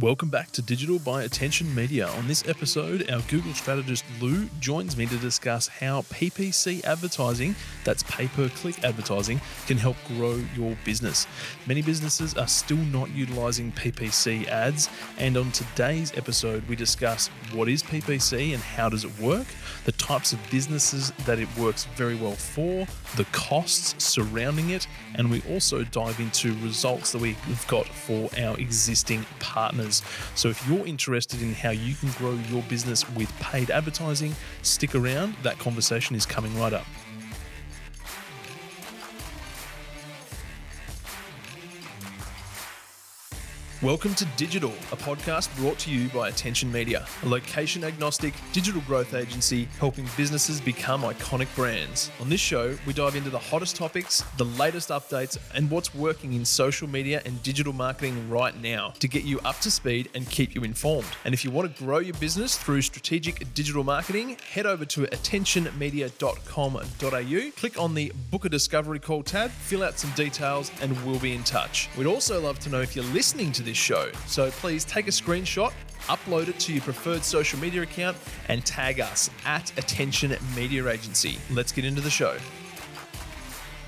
Welcome back to Digital by Attention Media. On this episode, our Google strategist Lou joins me to discuss how PPC advertising, that's pay per click advertising, can help grow your business. Many businesses are still not utilizing PPC ads, and on today's episode, we discuss what is PPC and how does it work, the types of businesses that it works very well for, the costs surrounding it, and we also dive into results that we've got for our existing partners so if you're interested in how you can grow your business with paid advertising, stick around. That conversation is coming right up. Welcome to Digital, a podcast brought to you by Attention Media, a location agnostic digital growth agency helping businesses become iconic brands. On this show, we dive into the hottest topics, the latest updates, and what's working in social media and digital marketing right now to get you up to speed and keep you informed. And if you want to grow your business through strategic digital marketing, head over to attentionmedia.com.au, click on the Book a Discovery Call tab, fill out some details, and we'll be in touch. We'd also love to know if you're listening to this show. So please take a screenshot, upload it to your preferred social media account, and tag us at Attention Media Agency. Let's get into the show.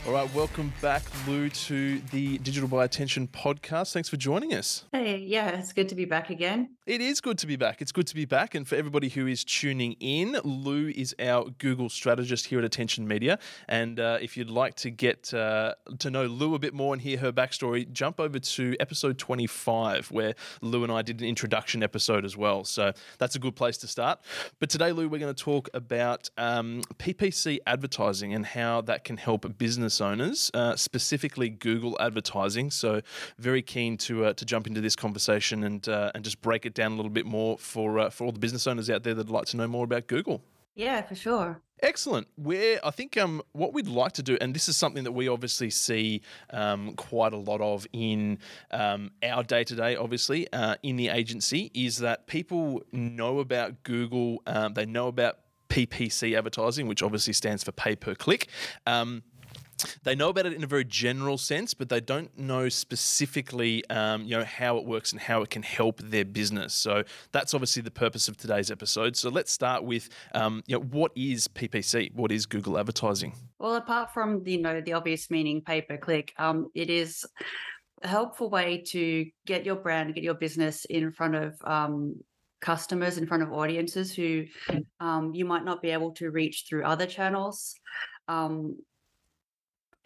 All right, welcome back, Lou, to the Digital by Attention podcast. Thanks for joining us. Hey, yeah, it's good to be back again. It is good to be back. It's good to be back. And for everybody who is tuning in, Lou is our Google strategist here at Attention Media. And uh, if you'd like to get uh, to know Lou a bit more and hear her backstory, jump over to episode 25, where Lou and I did an introduction episode as well. So that's a good place to start. But today, Lou, we're going to talk about um, PPC advertising and how that can help business owners, uh, specifically Google advertising. So very keen to uh, to jump into this conversation and uh, and just break it down a little bit more for uh, for all the business owners out there that'd like to know more about Google. Yeah, for sure. Excellent. Where I think um, what we'd like to do, and this is something that we obviously see um, quite a lot of in um, our day to day, obviously, uh, in the agency, is that people know about Google, um, they know about PPC advertising, which obviously stands for pay per click. Um, they know about it in a very general sense, but they don't know specifically, um, you know, how it works and how it can help their business. So that's obviously the purpose of today's episode. So let's start with, um, you know, what is PPC? What is Google advertising? Well, apart from you know the obvious meaning pay per click, um, it is a helpful way to get your brand, get your business in front of um, customers in front of audiences who um, you might not be able to reach through other channels. Um,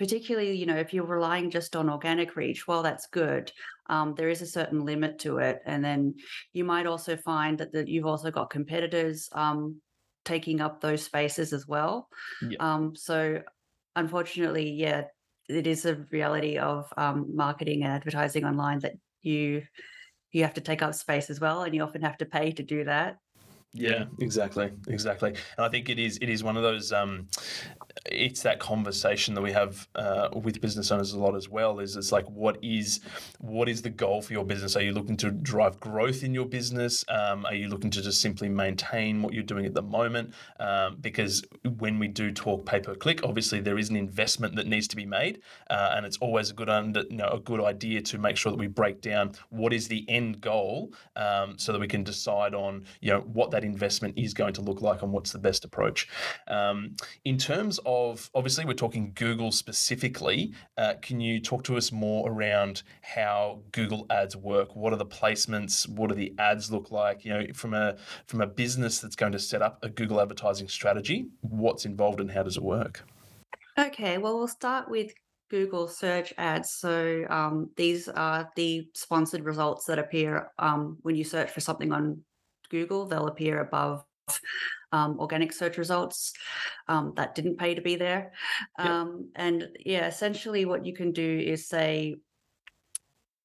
particularly, you know, if you're relying just on organic reach, well, that's good. Um, there is a certain limit to it, and then you might also find that, that you've also got competitors um, taking up those spaces as well. Yeah. Um, so, unfortunately, yeah, it is a reality of um, marketing and advertising online that you you have to take up space as well, and you often have to pay to do that. Yeah, exactly, exactly. And I think it is it is one of those. Um, it's that conversation that we have uh, with business owners a lot as well. Is it's like what is what is the goal for your business? Are you looking to drive growth in your business? Um, are you looking to just simply maintain what you're doing at the moment? Um, because when we do talk pay per click, obviously there is an investment that needs to be made, uh, and it's always a good under, you know, a good idea to make sure that we break down what is the end goal, um, so that we can decide on you know what that investment is going to look like and what's the best approach. Um, in terms of obviously, we're talking Google specifically. Uh, can you talk to us more around how Google ads work? What are the placements? What do the ads look like? You know, from a from a business that's going to set up a Google advertising strategy, what's involved and how does it work? Okay, well, we'll start with Google search ads. So um, these are the sponsored results that appear um, when you search for something on Google, they'll appear above um, organic search results um, that didn't pay to be there. Yep. Um, and yeah, essentially what you can do is say,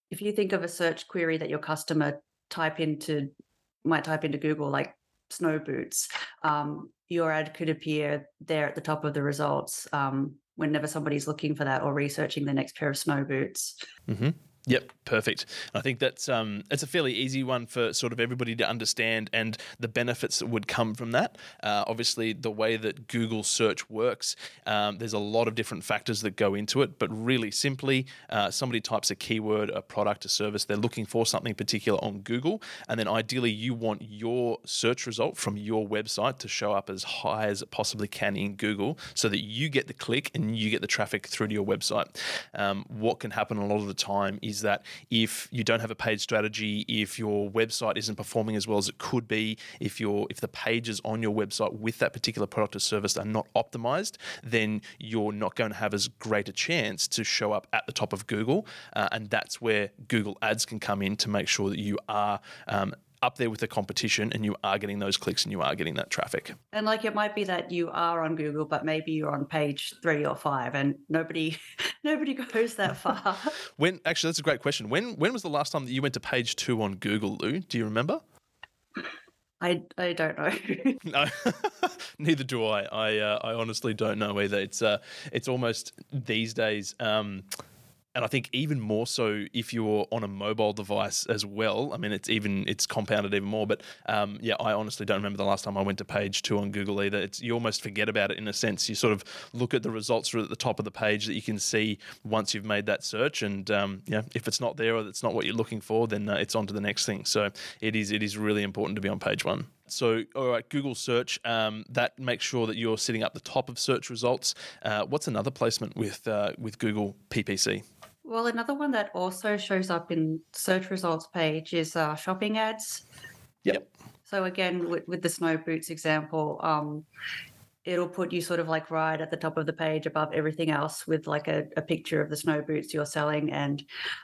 if you think of a search query that your customer type into, might type into Google, like snow boots, um, your ad could appear there at the top of the results um, whenever somebody's looking for that or researching the next pair of snow boots. Mm-hmm. Yep, perfect. I think that's um, it's a fairly easy one for sort of everybody to understand and the benefits that would come from that. Uh, obviously, the way that Google search works, um, there's a lot of different factors that go into it. But really simply, uh, somebody types a keyword, a product, a service, they're looking for something particular on Google, and then ideally you want your search result from your website to show up as high as it possibly can in Google, so that you get the click and you get the traffic through to your website. Um, what can happen a lot of the time is is that if you don't have a paid strategy, if your website isn't performing as well as it could be, if your if the pages on your website with that particular product or service are not optimized, then you're not going to have as great a chance to show up at the top of Google, uh, and that's where Google Ads can come in to make sure that you are um, up there with the competition and you are getting those clicks and you are getting that traffic. And like it might be that you are on Google, but maybe you're on page three or five and nobody nobody goes that far. when actually that's a great question. When when was the last time that you went to page two on Google, Lou? Do you remember? I, I don't know. no, neither do I. I uh, I honestly don't know either. It's uh it's almost these days. Um, and I think even more so if you're on a mobile device as well. I mean, it's even it's compounded even more. But um, yeah, I honestly don't remember the last time I went to page two on Google either. It's you almost forget about it in a sense. You sort of look at the results at the top of the page that you can see once you've made that search, and um, yeah, if it's not there or it's not what you're looking for, then uh, it's on to the next thing. So it is it is really important to be on page one. So, all right, Google search, um, that makes sure that you're sitting up the top of search results. Uh, what's another placement with uh, with Google PPC? Well, another one that also shows up in search results page is uh, shopping ads. Yep. So again, with, with the snow boots example, um, it'll put you sort of like right at the top of the page above everything else with like a, a picture of the snow boots you're selling. And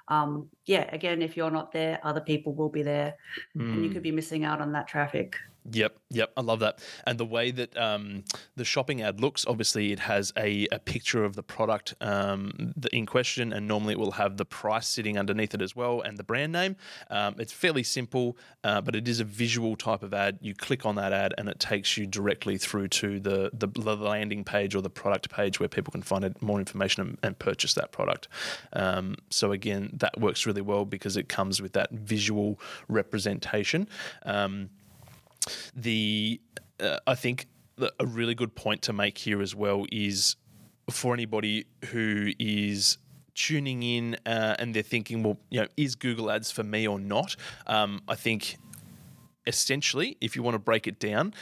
um, yeah, again, if you're not there, other people will be there, mm. and you hmm. could be missing out on that traffic. Yep, yep, I love that. And the way that um, the shopping ad looks, obviously, it has a, a picture of the product um, in question, and normally it will have the price sitting underneath it as well and the brand name. Um, it's fairly simple, uh, but it is a visual type of ad. You click on that ad, and it takes you directly through to the, the, the landing page or the product page where people can find more information and, and purchase that product. Um, so, again, that works really well because it comes with that visual representation. Um, the uh, I think a really good point to make here as well is for anybody who is tuning in uh, and they're thinking, well, you know, is Google Ads for me or not? Um, I think essentially, if you want to break it down,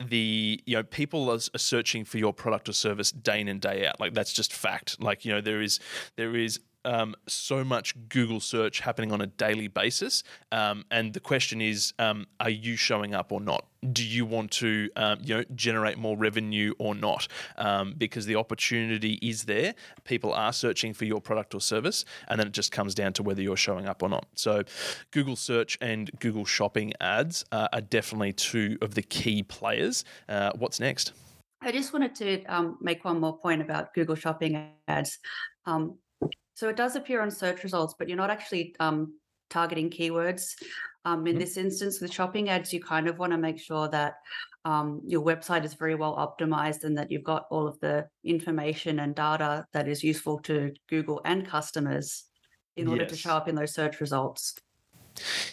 the you know people are, are, searching for your product or service day in and day out like that's just fact like you know there is there is um, so much Google search happening on a daily basis. Um, and the question is, um, are you showing up or not? Do you want to, um, you know, generate more revenue or not? Um, because the opportunity is there. People are searching for your product or service, and then it just comes down to whether you're showing up or not. So, Google search and Google Shopping ads uh, are definitely two of the key players. Uh, what's next? I just wanted to um, make one more point about Google Shopping ads. Um, so it does appear on search results, but you're not actually um, targeting keywords. Um, in mm-hmm. this instance, with shopping ads, you kind of want to make sure that um, your website is very well optimized and that you've got all of the information and data that is useful to Google and customers in order yes. to show up in those search results.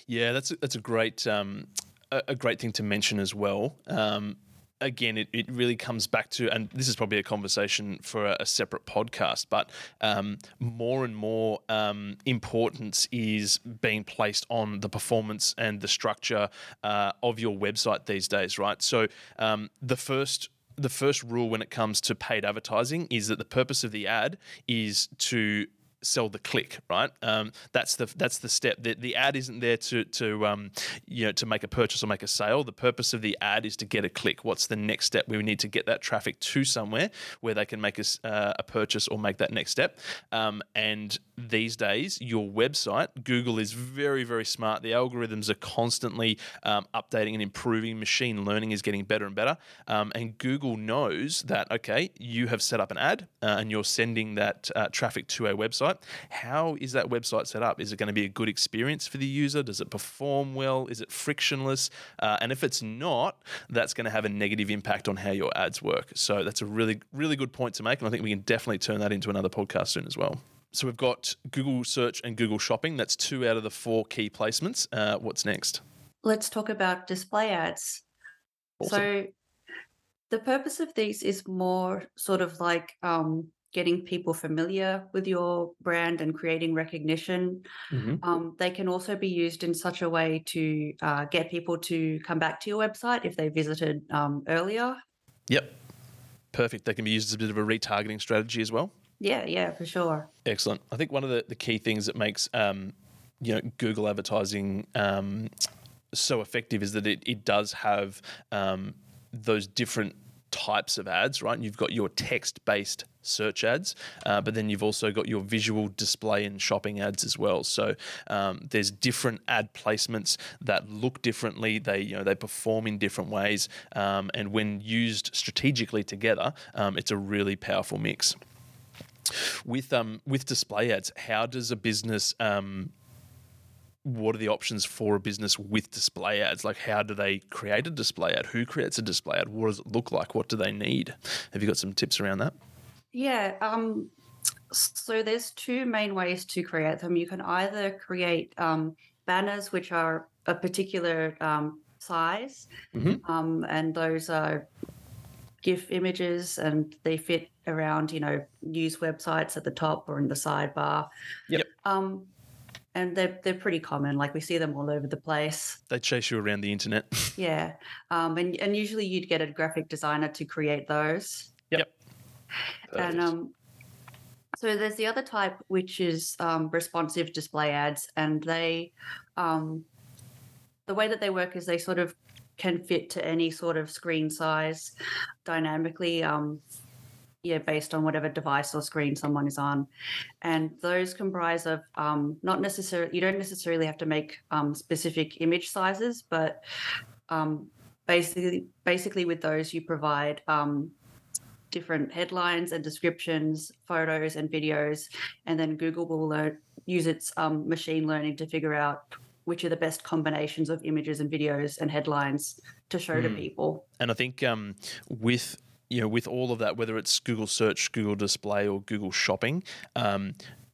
Yeah, that's a, that's a great um, a, a, great thing to mention as well. Um, again, it, it really comes back to, and this is probably a conversation for a, a separate podcast, but um, more and more um, importance is being placed on the performance and the structure uh, of your website these days, right? So um, the first the first rule when it comes to paid advertising is that the purpose of the ad is to sell the click, right? Um, that's the that's the step. The, the ad isn't there to to um, you know to make a purchase or make a sale. The purpose of the ad is to get a click. What's the next step? We need to get that traffic to somewhere where they can make a, uh, a purchase or make that next step. Um, and these days, your website, Google is very very smart. The algorithms are constantly um, updating and improving. Machine learning is getting better and better. Um, and Google knows that okay, you have set up an ad uh, and you're sending that uh, traffic to a website website. How is that website set up? Is it going to be a good experience for the user? Does it perform well? Is it frictionless? Uh, and if it's not, that's going to have a negative impact on how your ads work. So that's a really, really good point to make. And I think we can definitely turn that into another podcast soon as well. so we've got Google Search and Google Shopping. That's two out of the four key placements. Uh, what's next? Let's talk about display ads. Awesome. So, the purpose of these is more sort of like um, getting people familiar with your brand and creating recognition. Mhm. Um, they can also be used in such a way to uh, get people to come back to your website if they visited um, earlier. Yep. Perfect. They can be used as a bit of a retargeting strategy as well. Yeah, yeah, for sure. Excellent. I think one of the, the key things that makes um, you know Google advertising um, so effective is that it, it does have um, those different types of ads, right? You've got your text based search ads, uh, but then you've also got your visual display and shopping ads as well. So um, there's different ad placements that look differently. They you know they perform in different ways, um, and when used strategically together, um, it's a really powerful mix. With um with display ads how does a business um what are the options for a business with display ads? Like how do they create a display ad? Who creates a display ad? What does it look like? What do they need? Have you got some tips around that Yeah. Um, so there's two main ways to create them. You can either create um, banners, which are a particular um, size, Mhm. um, and those are GIF images, and they fit around, you know, news websites at the top or in the sidebar. Yep. Um, and they're they're pretty common. Like we see them all over the place. they chase you around the internet Yeah. Um, and and usually you'd get a graphic designer to create those. And um, so there's the other type, which is um, responsive display ads, and they, um, the way that they work is they sort of can fit to any sort of screen size dynamically. Um, yeah, based on whatever device or screen someone is on, and those comprise of um, not necessarily you don't necessarily have to make um, specific image sizes, but um, basically, basically with those you provide um, different headlines and descriptions, photos and videos, and then Google will learn, use its um, machine learning to figure out which are the best combinations of images and videos and headlines to show to Mm. people. And I think um, with you know with all of that, whether it's Google Search, Google Display, or Google Shopping, um,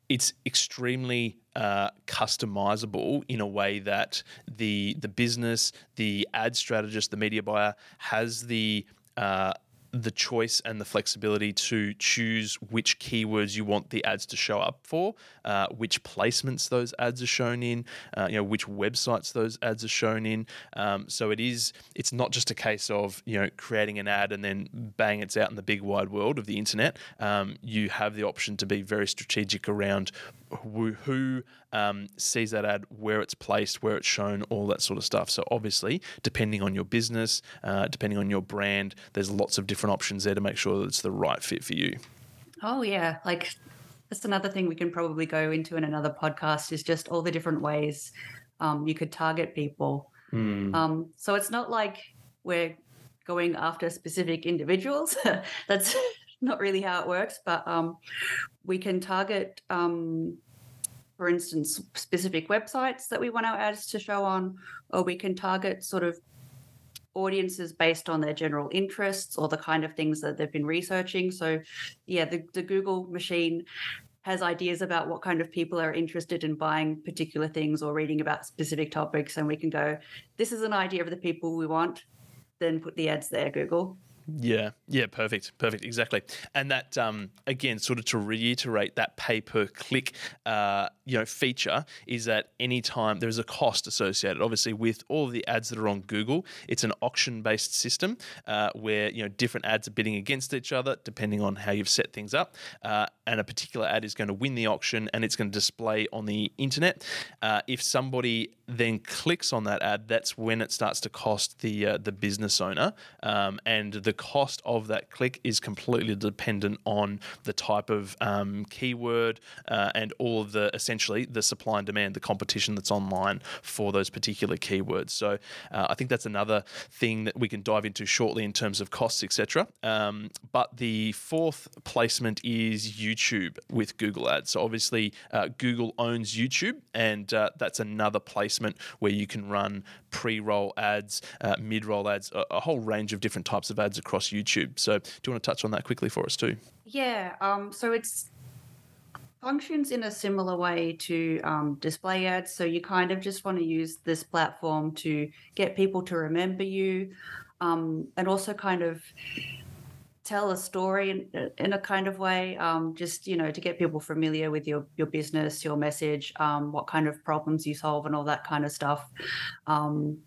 it's extremely uh, customizable in a way that the the business, the ad strategist, the media buyer has the uh, the choice and the flexibility to choose which keywords you want the ads to show up for, uh, which placements those ads are shown in, uh, you know, which websites those ads are shown in. Um, so it is, it's not just a case of you know creating an ad and then bang, it's out in the big wide world of the internet. Um, you have the option to be very strategic around who, um, sees that ad, where it's placed, where it's shown, all that sort of stuff. So obviously, depending on your business, uh, depending on your brand, there's lots of different options there to make sure that it's the right fit for you. Oh yeah, like that's another thing we can probably go into in another podcast is just all the different ways um, you could target people. Um, so it's not like we're going after specific individuals. That's not really how it works, but um, we can target, um, for instance, specific websites that we want our ads to show on, or we can target sort of audiences based on their general interests or the kind of things that they've been researching. So, yeah, the, the Google machine has ideas about what kind of people are interested in buying particular things or reading about specific topics, and we can go, this is an idea of the people we want, then put the ads there, Google. Yeah, yeah, perfect, perfect, exactly. And that um, again, sort of to reiterate that pay per click, uh, you know, feature is that anytime there's a cost associated, obviously with all of the ads that are on Google, it's an auction based system uh, where you know different ads are bidding against each other depending on how you've set things up, uh, and a particular ad is going to win the auction and it's going to display on the internet. Uh, if somebody then clicks on that ad, that's when it starts to cost the uh, the business owner, um, and the cost of that click is completely dependent on the type of um, keyword uh, and all of the essentially the supply and demand, the competition that's online for those particular keywords. So uh, I think that's another thing that we can dive into shortly in terms of costs, etc. Um, but the fourth placement is YouTube with Google Ads. So obviously uh, Google owns YouTube, and uh, that's another placement where you can run pre-roll ads, uh, mid-roll ads, a, a whole range of different types of ads across YouTube. So do you want to touch on that quickly for us too? Yeah. Um, so it's functions in a similar way to um, display ads. So you kind of just want to use this platform to get people to remember you um, and also kind of tell a story in, in a kind of way um, just you know to get people familiar with your your business your message um, what kind of problems you solve and all that kind of stuff um,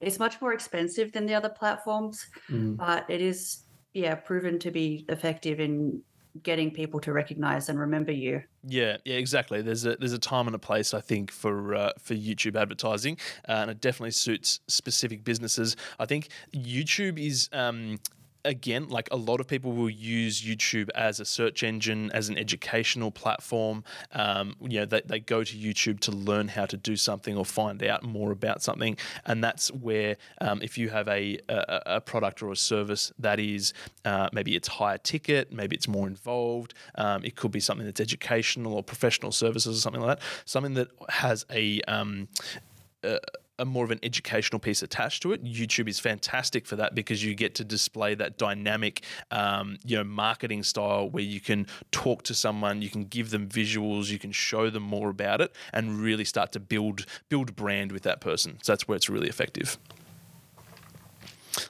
it's much more expensive than the other platforms Mm. but it is yeah proven to be effective in getting people to recognize and remember you Yeah, yeah, exactly. There's a there's a time and a place I think for uh, for YouTube advertising, uh, and it definitely suits specific businesses. I think YouTube is. Um, Again, like a lot of people will use YouTube as a search engine, as an educational platform. Um, you know, they, they go to YouTube to learn how to do something or find out more about something, and that's where um, if you have a, a a product or a service that is uh, maybe it's higher ticket, maybe it's more involved. Um, it could be something that's educational or professional services or something like that. Something that has a um, a, a more of an educational piece attached to it. YouTube is fantastic for that because you get to display that dynamic, um, you know, marketing style where you can talk to someone, you can give them visuals, you can show them more about it, and really start to build build brand with that person. So that's where it's really effective.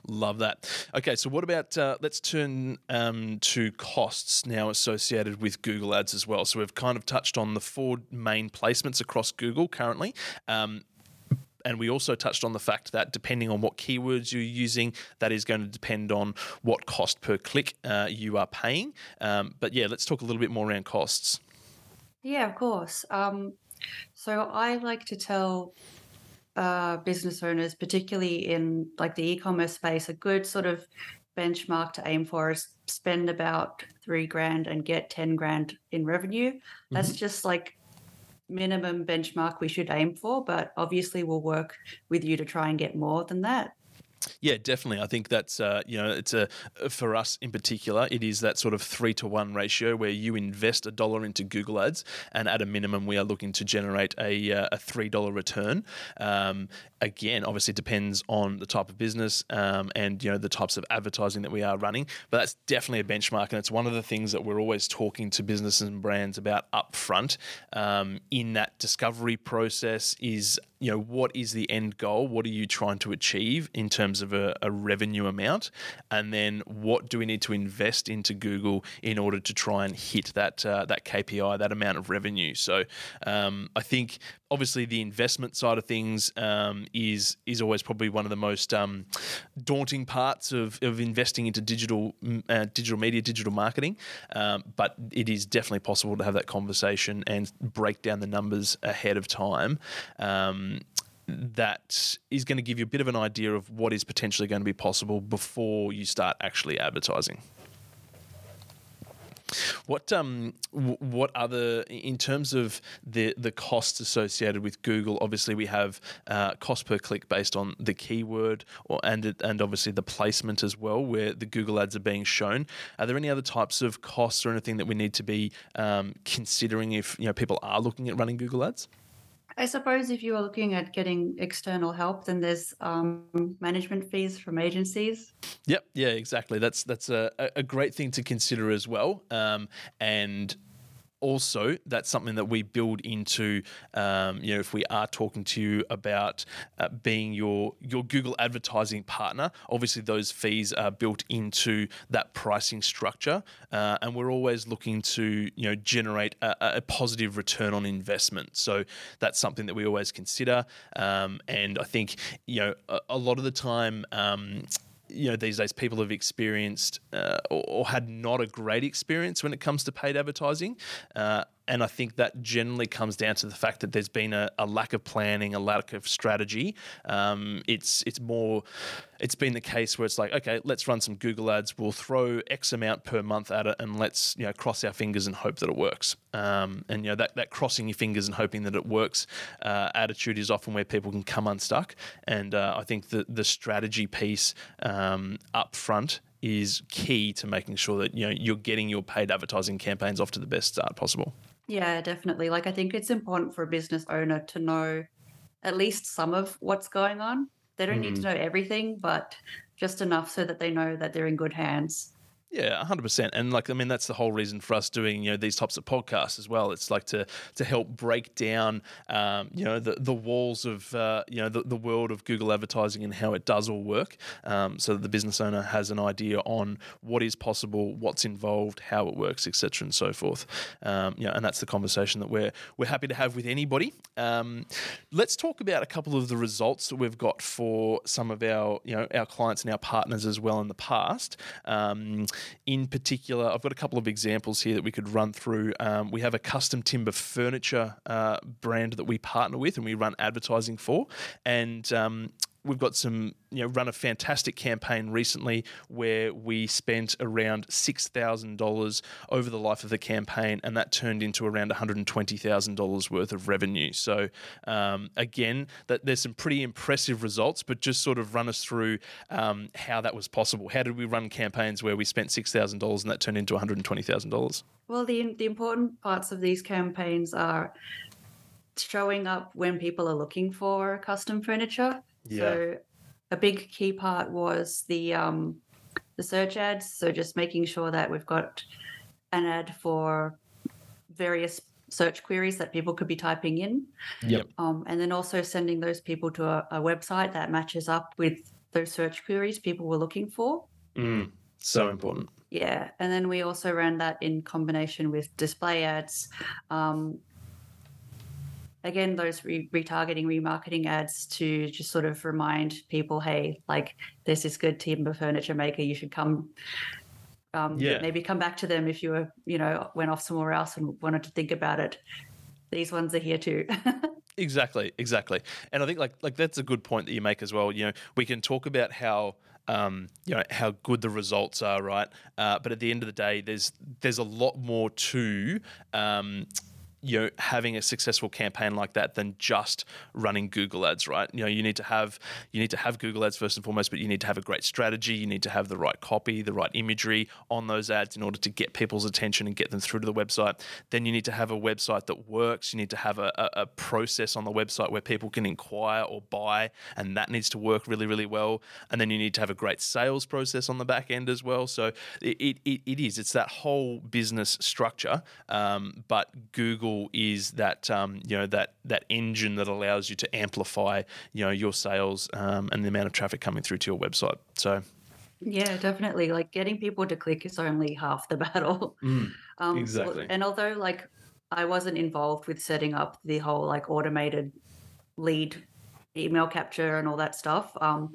Love that. Okay, so what about uh, let's turn um, to costs now associated with Google Ads as well. So we've kind of touched on the four main placements across Google currently. Um, and we also touched on the fact that depending on what keywords you're using, that is going to depend on what cost per click uh, you are paying. Um, but yeah, let's talk a little bit more around costs. Yeah, of course. Um, so I like to tell uh, business owners, particularly in like the e-commerce space, a good sort of benchmark to aim for is spend about three grand and get 10 grand in revenue. That's just like minimum benchmark we should aim for, but obviously we'll work with you to try and get more than that. Yeah, definitely. I think that's uh, you know it's a for us in particular, it is that sort of three to one ratio where you invest a dollar into Google Ads, and at a minimum, we are looking to generate a, uh, a three dollar return. Um, again, obviously, depends on the type of business um, and you know the types of advertising that we are running, but that's definitely a benchmark, and it's one of the things that we're always talking to businesses and brands about upfront um, in that discovery process. Is you know what is the end goal? What are you trying to achieve in terms of a, a revenue amount, and then what do we need to invest into Google in order to try and hit that uh, that KPI, that amount of revenue? So um, I think obviously the investment side of things um, is is always probably one of the most um, daunting parts of, of investing into digital uh, digital media, digital marketing. Um, but it is definitely possible to have that conversation and break down the numbers ahead of time. Um, that is going to give you a bit of an idea of what is potentially going to be possible before you start actually advertising. What um what other in terms of the the costs associated with Google? Obviously, we have uh, cost per click based on the keyword, or and and obviously the placement as well, where the Google ads are being shown. Are there any other types of costs or anything that we need to be um, considering if you know people are looking at running Google ads? I suppose if you are looking at getting external help, then there's um, management fees from agencies. Yep. Yeah. Exactly. That's that's a, a- great thing to consider as well. Um, and also, that's something that we build into. Um, you know, if we are talking to you about uh, being your your Google advertising partner, obviously those fees are built into that pricing structure, uh, and we're always looking to you know generate a, a positive return on investment. So that's something that we always consider. Um, and I think you know a, a lot of the time. Um, you know these days people have experienced uh, or, or had not a great experience when it comes to paid advertising. Uh, and I think that generally comes down to the fact that there's been a, a lack of planning, a lack of strategy. Um, it's it's more, it's been the case where it's like, okay, let's run some Google ads. We'll throw X amount per month at it, and let's you know cross our fingers and hope that it works. Um, and you know that that crossing your fingers and hoping that it works uh, attitude is often where people can come unstuck. And uh, I think the the strategy piece um, up front is key to making sure that you know you're getting your paid advertising campaigns off to the best start possible. Yeah, definitely. Like, I think it's important for a business owner to know at least some of what's going on. They don't need to mm. know everything, but just enough so that they know that they're in good hands. Yeah, hundred percent. And like, I mean, that's the whole reason for us doing you know these types of podcasts as well. It's like to to help break down um, you know the the walls of uh, you know the, the world of Google advertising and how it does all work, um, so that the business owner has an idea on what is possible, what's involved, how it works, etc., and so forth. Um, you know, and that's the conversation that we're we're happy to have with anybody. Um, let's talk about a couple of the results that we've got for some of our you know our clients and our partners as well in the past. In particular, I've got a couple of examples here that we could run through. Um, we have a custom timber furniture uh, brand that we partner with and we run advertising for, and um, we've got some, you know, run a fantastic campaign recently where we spent around $6,000 over the life of the campaign, and that turned into around $120,000 worth of revenue. So, um, again, that there's some pretty impressive results, but just sort of run us through um, how that was possible. How did we run campaigns where we spent $6,000 and that turned into $120,000? Well, the the important parts of these campaigns are showing up when people are looking for custom furniture. Yeah. So a big key part was the um, the search ads. So just making sure that we've got an ad for various search queries that people could be typing in, Yep. um, and then also sending those people to a, a website that matches up with those search queries people were looking for. Mm, so important. Yeah, and then we also ran that in combination with display ads. Um, again, those re- retargeting, remarketing ads to just sort of remind people, hey, like there's this good timber furniture maker, you should come. Um, Yeah. Maybe come back to them if you were, you know, went off somewhere else and wanted to think about it. These ones are here too. Exactly, exactly. And I think like like that's a good point that you make as well. You know, we can talk about how um, you know how good the results are, right? Uh, but at the end of the day, there's there's a lot more to um, you know having a successful campaign like that than just running Google ads, right? You know, you need to have you need to have Google ads first and foremost, but you need to have a great strategy. You need to have the right copy, the right imagery on those ads in order to get people's attention and get them through to the website. Then you need to have a website that works. You need to have a, a, a process on the website where people can inquire or buy, and that needs to work really, really well. And then you need to have a great sales process on the back end as well. So it, it, it is it's that whole business structure, um, but Google is that um, you know that that engine that allows you to amplify you know your sales um, and the amount of traffic coming through to your website. So Yeah, definitely. Like getting people to click is only half the battle. Um, exactly. And although like I wasn't involved with setting up the whole like automated lead email capture and all that stuff, um,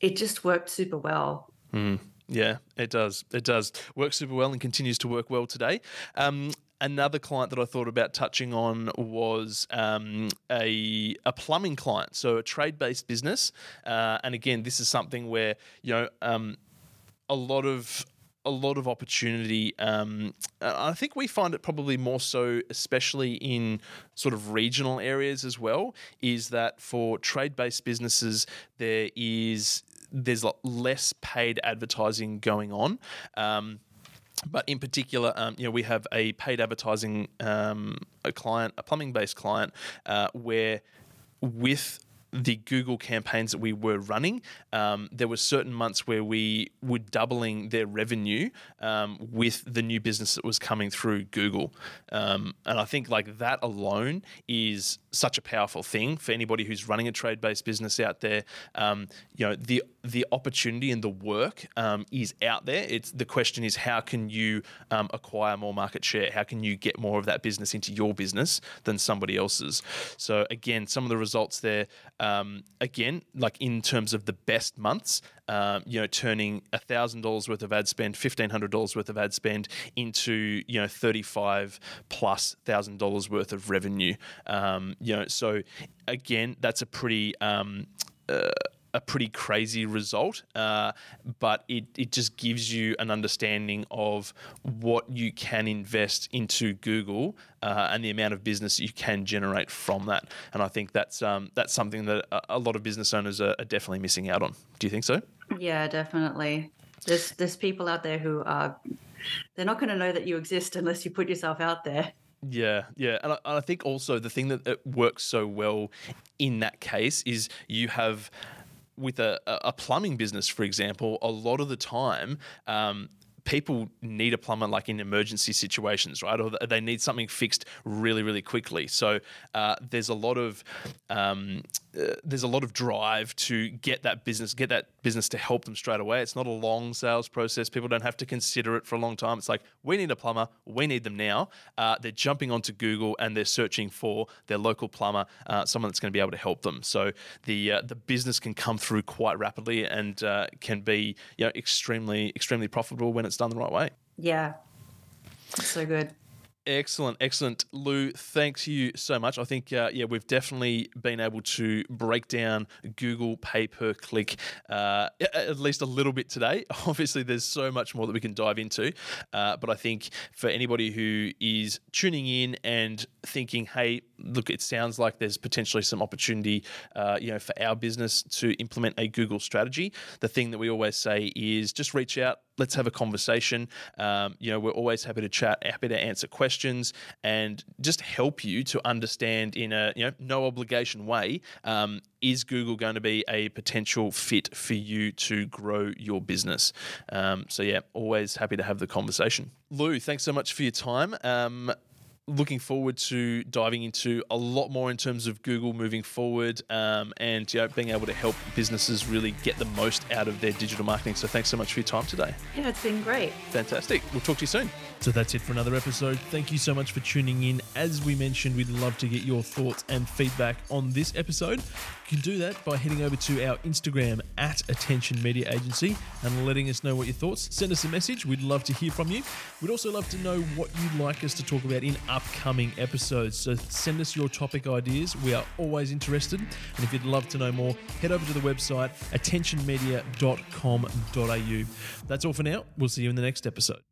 it just worked super well. Mm, yeah, it does. It does work super well and continues to work well today. Um, another client that I thought about touching on was um, a a plumbing client, so a trade based business. Uh, and again, this is something where you know um, a lot of a lot of opportunity. Um, I think we find it probably more so, especially in sort of regional areas as well, is that for trade based businesses, there is there's less paid advertising going on. Um, but in particular, um, you know, we have a paid advertising um, a client, a plumbing based client, uh, where with the Google campaigns that we were running, um, there were certain months where we were doubling their revenue um, with the new business that was coming through Google. Um, and I think like that alone is such a powerful thing for anybody who's running a trade-based business out there. Um, you know, the the opportunity and the work um, is out there. It's the question is how can you um, acquire more market share? How can you get more of that business into your business than somebody else's? So again, some of the results there um, again, like in terms of the best months, um, you know, turning thousand dollars worth of ad spend, fifteen hundred dollars worth of ad spend into you know thirty-five plus thousand dollars worth of revenue. Um, you know, so again, that's a pretty um, uh, a pretty crazy result, uh, but it, it just gives you an understanding of what you can invest into Google uh, and the amount of business you can generate from that. And I think that's um, that's something that a, lot of business owners are, are definitely missing out on. Do you think so? Yeah, definitely. There's there's people out there who are they're not going to know that you exist unless you put yourself out there. Yeah, yeah, and I, and I think also the thing that it works so well in that case is you have with a, a plumbing business, for example, a lot of the time. Um, people need a plumber like in emergency situations, right? Or they need something fixed really, really quickly. So uh, there's a lot of um, uh, there's a lot of drive to get that business, get that business to help them straight away. It's not a long sales process. People don't have to consider it for a long time. It's like we need a plumber, we need them now. Uh, they're jumping onto Google and they're searching for their local plumber, uh, someone that's going to be able to help them. So the uh, the business can come through quite rapidly and uh, can be you know extremely extremely profitable when it's done the right way. Yeah, so good. Excellent, excellent, Lou. Thanks you so much. I think uh, yeah, we've definitely been able to break down Google pay per click uh, at least a little bit today. Obviously, there's so much more that we can dive into, uh, but I think for anybody who is tuning in and thinking, "Hey, look, it sounds like there's potentially some opportunity, uh, you know, for our business to implement a Google strategy," the thing that we always say is just reach out let's have a conversation. Um, you know, we're always happy to chat, happy to answer questions, and just help you to understand in a you know no obligation way. Um, is Google going to be a potential fit for you to grow your business? Um, so yeah, always happy to have the conversation. Lou, thanks so much for your time. Looking forward to diving into a lot more in terms of Google moving forward um, and you know, being able to help businesses really get the most out of their digital marketing. So thanks so much for your time today. Yeah, it's been great. Fantastic. We'll talk to you soon. So that's it for another episode. Thank you so much for tuning in. As we mentioned, we'd love to get your thoughts and feedback on this episode. You can do that by heading over to our Instagram at Attention Media Agency and letting us know what your thoughts. Send us a message. We'd love to hear from you. We'd also love to know what you'd like us to talk about in upcoming episodes. So send us your topic ideas. We are always interested. And if you'd love to know more, head over to the website attentionmedia.com.au. That's all for now. We'll see you in the next episode.